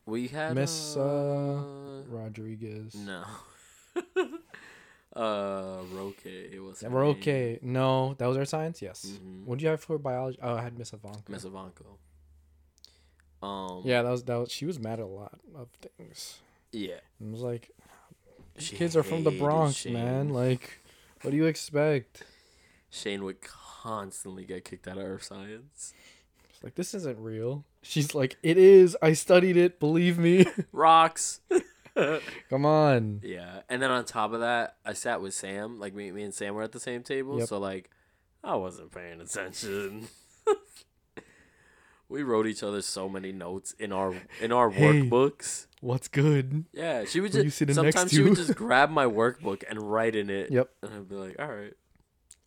We had Miss, uh, uh, Rodriguez. No. uh Roque It was name. No, that was our science. Yes. Mhm. What did you have for biology? Oh, I had Miss Ivanka. Miss Ivanko. Um Yeah, that was that. Was, she was mad at a lot of things. Yeah. It was like, She kids are from the Bronx, man. Like, what do you expect? Shane would constantly get kicked out of earth science. It's like this isn't real. She's like, it is. I studied it. Believe me. Rocks. Come on. Yeah, and then on top of that, I sat with Sam. Like me, me and Sam were at the same table, Yep. so like, I wasn't paying attention. we wrote each other so many notes in our in our Hey. workbooks. What's good? Yeah, she would just sometimes she would just grab my workbook and write in it. Yep. and I'd be like, all right,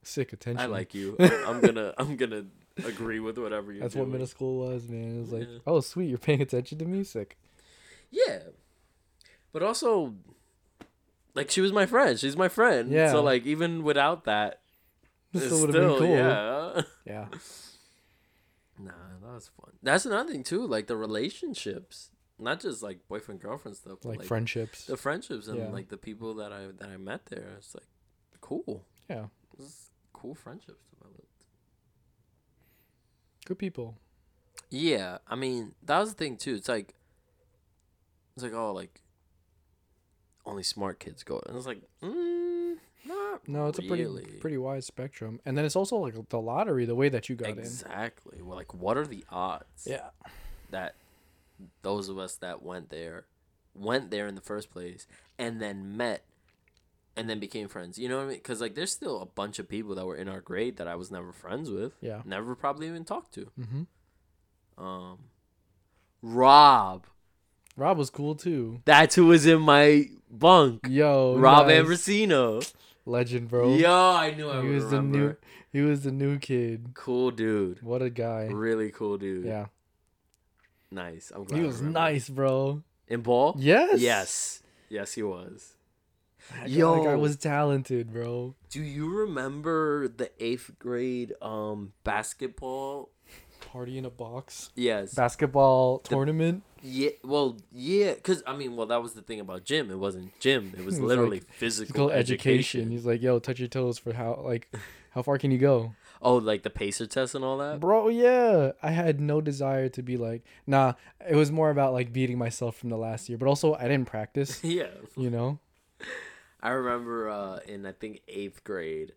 Sick attention. I like you. I'm, gonna I'm gonna agree with whatever you. That's what middle school was, man. It was like, Yeah. oh, sweet, you're paying attention to me. Sick. Yeah, but also, like she was my friend. She's my friend. Yeah. So like even without that, This still would have been cool. yeah. Yeah. Nah, that was fun. That's another thing too, like the relationships, not just like boyfriend girlfriend stuff, but like, like, friendships. the friendships and Yeah. like the people that I that I met there. It's like cool. yeah, cool friendships developed. good people. Yeah, I mean that was the thing too. It's like, it's like oh like, only smart kids go, and it's like, mm, not No, it's a pretty pretty wide spectrum, and then it's also like the lottery, the way that you got in exactly. Well, like, what are the odds? Yeah, that those of us that went there went there in the first place and then met and then became friends. You know what I mean? Because like there's still a bunch of people that were in our grade that I was never friends with. Yeah. Never probably even talked to. mm-hmm. Um, Rob. Rob was cool too. That's who was in my bunk. Yo, Rob nice. Ambrosino. legend, bro. Yo, I knew I he was the new. He was the new kid. Cool dude. What a guy. Really cool dude. Yeah, Nice. I'm glad. he was nice, bro. In ball? Yes. Yes. Yes, he was. That Yo, guy Yo. was talented, bro. Do you remember the eighth grade um basketball? Party in a box. Yes. Basketball tournament. yeah. Well, yeah. Cause I mean, well, that was the thing about gym. It wasn't gym. It was It was literally like physical, Physical education. education. He's like, yo, touch your toes for how like how far can you go? Oh, like the pacer test and all that. Bro, yeah. I had no desire to be like, nah, it was more about like beating myself from the last year. But also I didn't practice, yeah. you know? I remember uh in I think eighth grade,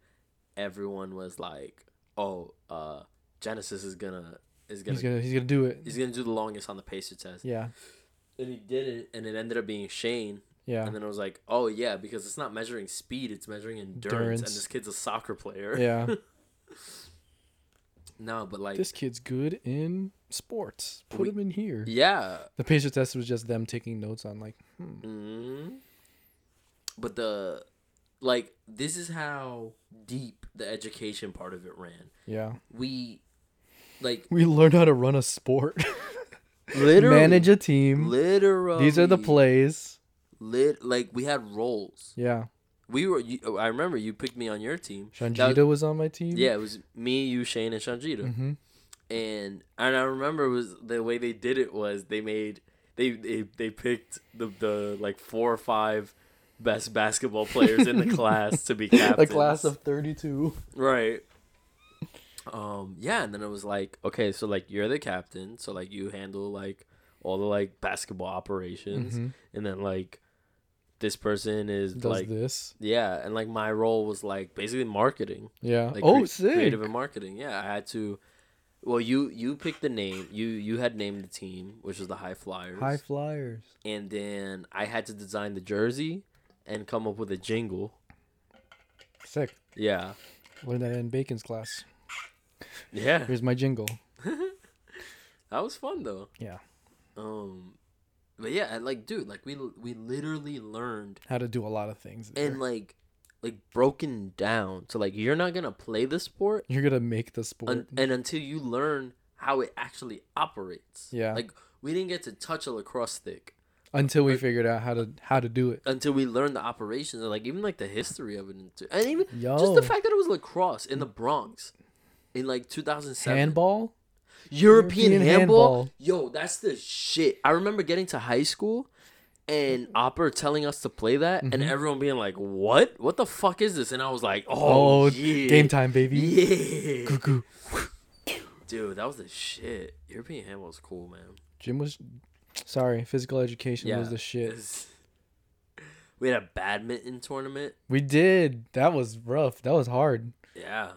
everyone was like, "Oh, uh, Genesis is gonna is gonna He's gonna he's gonna do it. he's gonna do the longest on the pacer test." Yeah. And he did it, and it ended up being Shane. Yeah. And then I was like, oh yeah, because it's not measuring speed, it's measuring endurance. Endurance. And this kid's a soccer player. Yeah. no, but like, this kid's good in sports. Put We- him in here. yeah. The pacer test was just them taking notes on like, hmm. hmm But the, like, this is how deep the education part of it ran. Yeah. We, like, We learned how to run a sport. literally Manage a team. Literally, These are the plays. Lit, like we had roles. Yeah. We were. You, I remember you picked me on your team. Shanjita was on my team. Yeah, it was me, you, Shane, and Shanjita. Mm-hmm. and and I remember it was the way they did it was they made they they, they picked the the like four or five best basketball players in the class to be A captains. class of 32. right. Um yeah, and then it was like okay, so like you're the captain, so like you handle like all the like basketball operations, Mhm. and then like this person is Does like this. yeah, and like my role was like basically marketing. Yeah. Like oh, cre- sick. creative and marketing. Yeah, I had to. Well, you you picked the name. You you had named the team, which was the High Flyers. High flyers. and then I had to design the jersey and come up with a jingle. Sick. Yeah, Learned that in Bacon's class. yeah, Here's my jingle. that was fun though. Yeah. Um, but yeah, like dude, like we we literally learned How to do a lot of things. there. and like like broken down. So like you're not gonna play the sport You're gonna make the sport. un- and until you learn how it actually operates. Yeah. Like we didn't get to touch a lacrosse stick until we figured out how to how to do it. until we learned the operations and like even like the history of it and, even just the fact that it was lacrosse in the Bronx in like 2007. Handball. European, European handball. handball. Yo, that's the shit. I remember getting to high school and Opper telling us to play that and mm-hmm. everyone being like, "What? What the fuck is this?" And I was like, "Oh, Oh, yeah. game time, baby. Yeah. Cuckoo. Dude, that was the shit. European handball was cool, man. Gym was. Sorry, physical education Yeah. was the shit. We had a badminton tournament. We did. That was rough. That was hard. Yeah.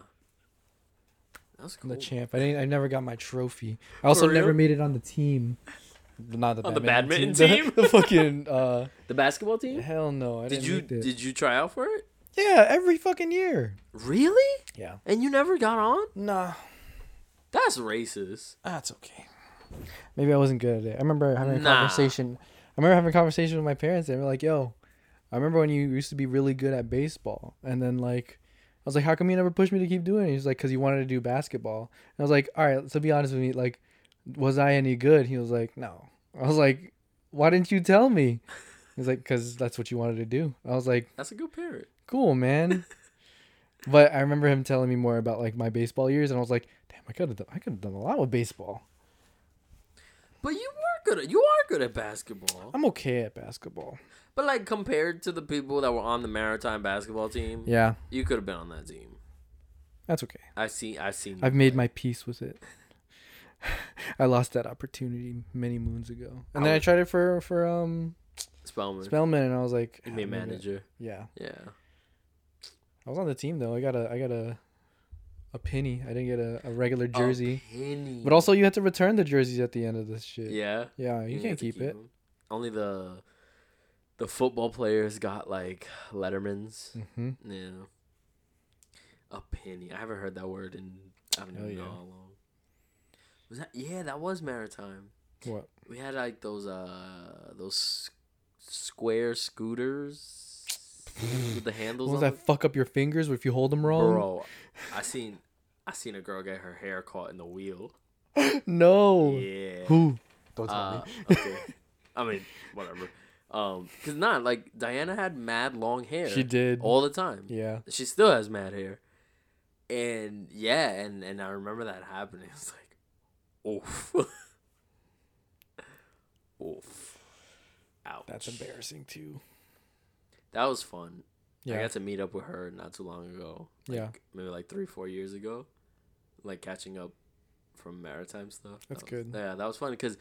That was cool. I'm the champ. I didn't. I never got my trophy. I also never made it on the team. Not the On the badminton badminton The, the fucking. Uh, The basketball team? hell no. I Did you did you try out for it? Yeah, every fucking year. Really? Yeah. And you never got on? Nah, That's racist. that's okay. Maybe I wasn't good at it. I remember having a Nah. conversation. I remember having a conversation with my parents. They were like, "Yo, I remember when you used to be really good at baseball, and then like." I was like, "How come you never pushed me to keep doing it?" He's like, "Cause you wanted to do basketball." And I was like, "All right, so be honest with me. Like, was I any good?" He was like, "No." I was like, "Why didn't you tell me?" He's like, "Cause that's what you wanted to do." I was like, That's a good parent. "Cool, man." but I remember him telling me more about like my baseball years, and I was like, "Damn, I could have done, I could have done a lot with baseball." But you were good. At, you are good at basketball. I'm okay at basketball. But like compared to the people that were on the Maritime basketball team, Yeah, you could have been on that team. that's okay. I see. I seen. you I've made my peace with it. I lost that opportunity many moons ago, and then I tried it for for um Spellman. Spellman, and I was like, You "Ah, manager. Yeah, Yeah. I was on the team though. I got a I got a a penny. I didn't get a, a regular jersey. A penny. But also, you had to return the jerseys at the end of this shit. Yeah. Yeah, you, have can't to keep, it. 'em. Only the the football players got like Lettermans. hmm Yeah. A penny. I haven't heard that word in I don't Hell even know yeah. how long. Was that? Yeah, that was maritime. What? We had like those uh those square scooters with the handles. Ones on that fuck up your fingers if you hold them them. wrong? Bro, I seen I seen a girl get her hair caught in the wheel. No. Yeah. Who? Don't tell Uh, me. okay. I mean, whatever. Um, cause not like Diana had mad long hair. She did. all the time. Yeah. She still has mad hair. And yeah, and and I remember that happening. It's like, oof, oof, ouch. That's embarrassing too. That was fun. Yeah. I got to meet up with her not too long ago. Like, Yeah. maybe like three, four years ago. Like catching up from maritime stuff. That's That was- good. Yeah, that was fun because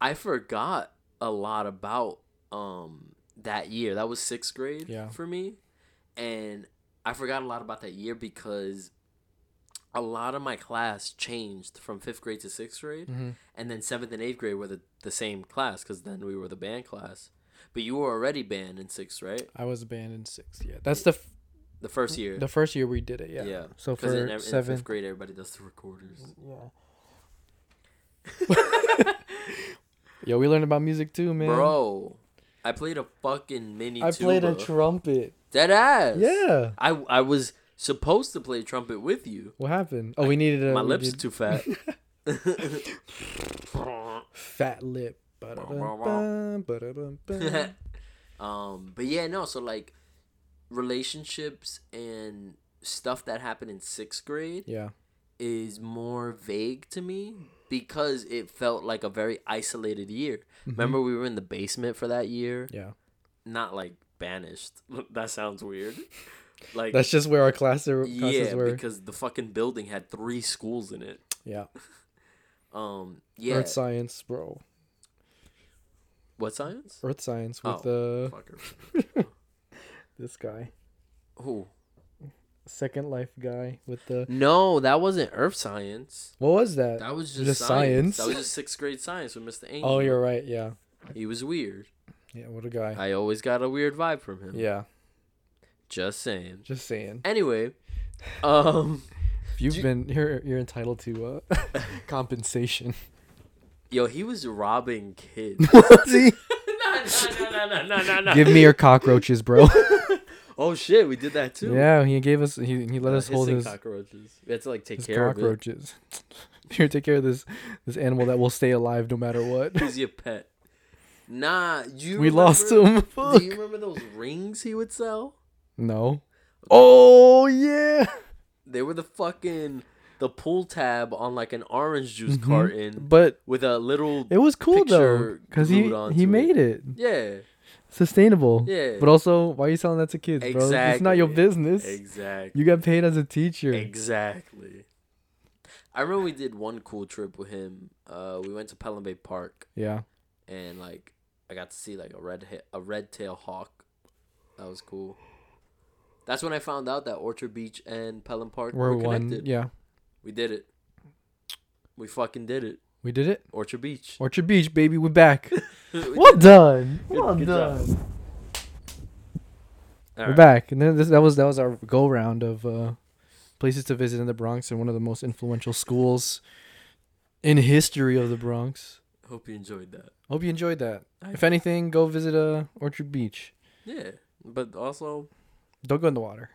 I forgot a lot about um that year. That was sixth grade Yeah. for me, and I forgot a lot about that year because a lot of my class changed from fifth grade to sixth grade, Mhm. and then seventh and eighth grade were the, the same class because then we were the band class. But you were already banned in sixth, right? I was banned in sixth. Yeah. That's the f- The first year. the first year we did it. Yeah. Yeah. So for in, in seventh. fifth grade, everybody does the recorders. Yeah. Yo, we learned about music too, man. Bro, I played a fucking mini I played a trumpet. Dead ass. Yeah. I I was supposed to play trumpet with you. What happened? Oh, we needed a My lips are did too fat. fat lip. Um, but yeah, no. So like, relationships and stuff that happened in sixth grade yeah. is more vague to me because it felt like a very isolated year. Remember, we were in the basement for that year. Yeah. Not like banished. that sounds weird. Like That's just where our class classes yeah, were. because the fucking building had three schools in it. yeah. Um, yeah. Earth science, bro. What science? Earth science with Oh. the this guy. Who? Second life guy with the No, that wasn't Earth science. What was that? That was just, Just science. science. That was just sixth grade science with Mr. Angel. oh, you're right. Yeah. He was weird. Yeah, what a guy. I always got a weird vibe from him. yeah. Just saying. Just saying. Anyway, um, If you've been you're you're entitled to uh compensation. Yo, he was robbing kids. See? no, no, no, no, no, no, no. Give me your cockroaches, bro. Oh shit, we did that too. yeah, he gave us he he let Uh, us hold his, cockroaches. We had to like take care of cockroaches. Here, take care of this this animal that will stay alive no matter what. He's your pet. Nah, you. We lost him. Do you remember those rings he would sell? No. Oh yeah. They were the fucking the pull tab on like an orange juice Mhm. carton But with a little it was cool though, cause he he made it yeah sustainable. yeah. But also, why are you selling that to kids, bro? It's not your business. exactly You got paid as a teacher. exactly. I remember we did one cool trip with him. Uh, we went to Pelham Bay Park Yeah. and like I got to see like a red ha- a red tail hawk. That was cool. That's when I found out that Orchard Beach and Pelham Park We're were one. connected. Yeah. We did it. We fucking did it. We did it. Orchard Beach. Orchard Beach, baby. We're back. We well done. Good- well good done. All We're right. back, and then this, that was that was our go round of uh, places to visit in the Bronx and one of the most influential schools in history of the Bronx. Hope you enjoyed that. Hope you enjoyed that. I- If anything, go visit uh, Orchard Beach. Yeah, but also Don't go in the water.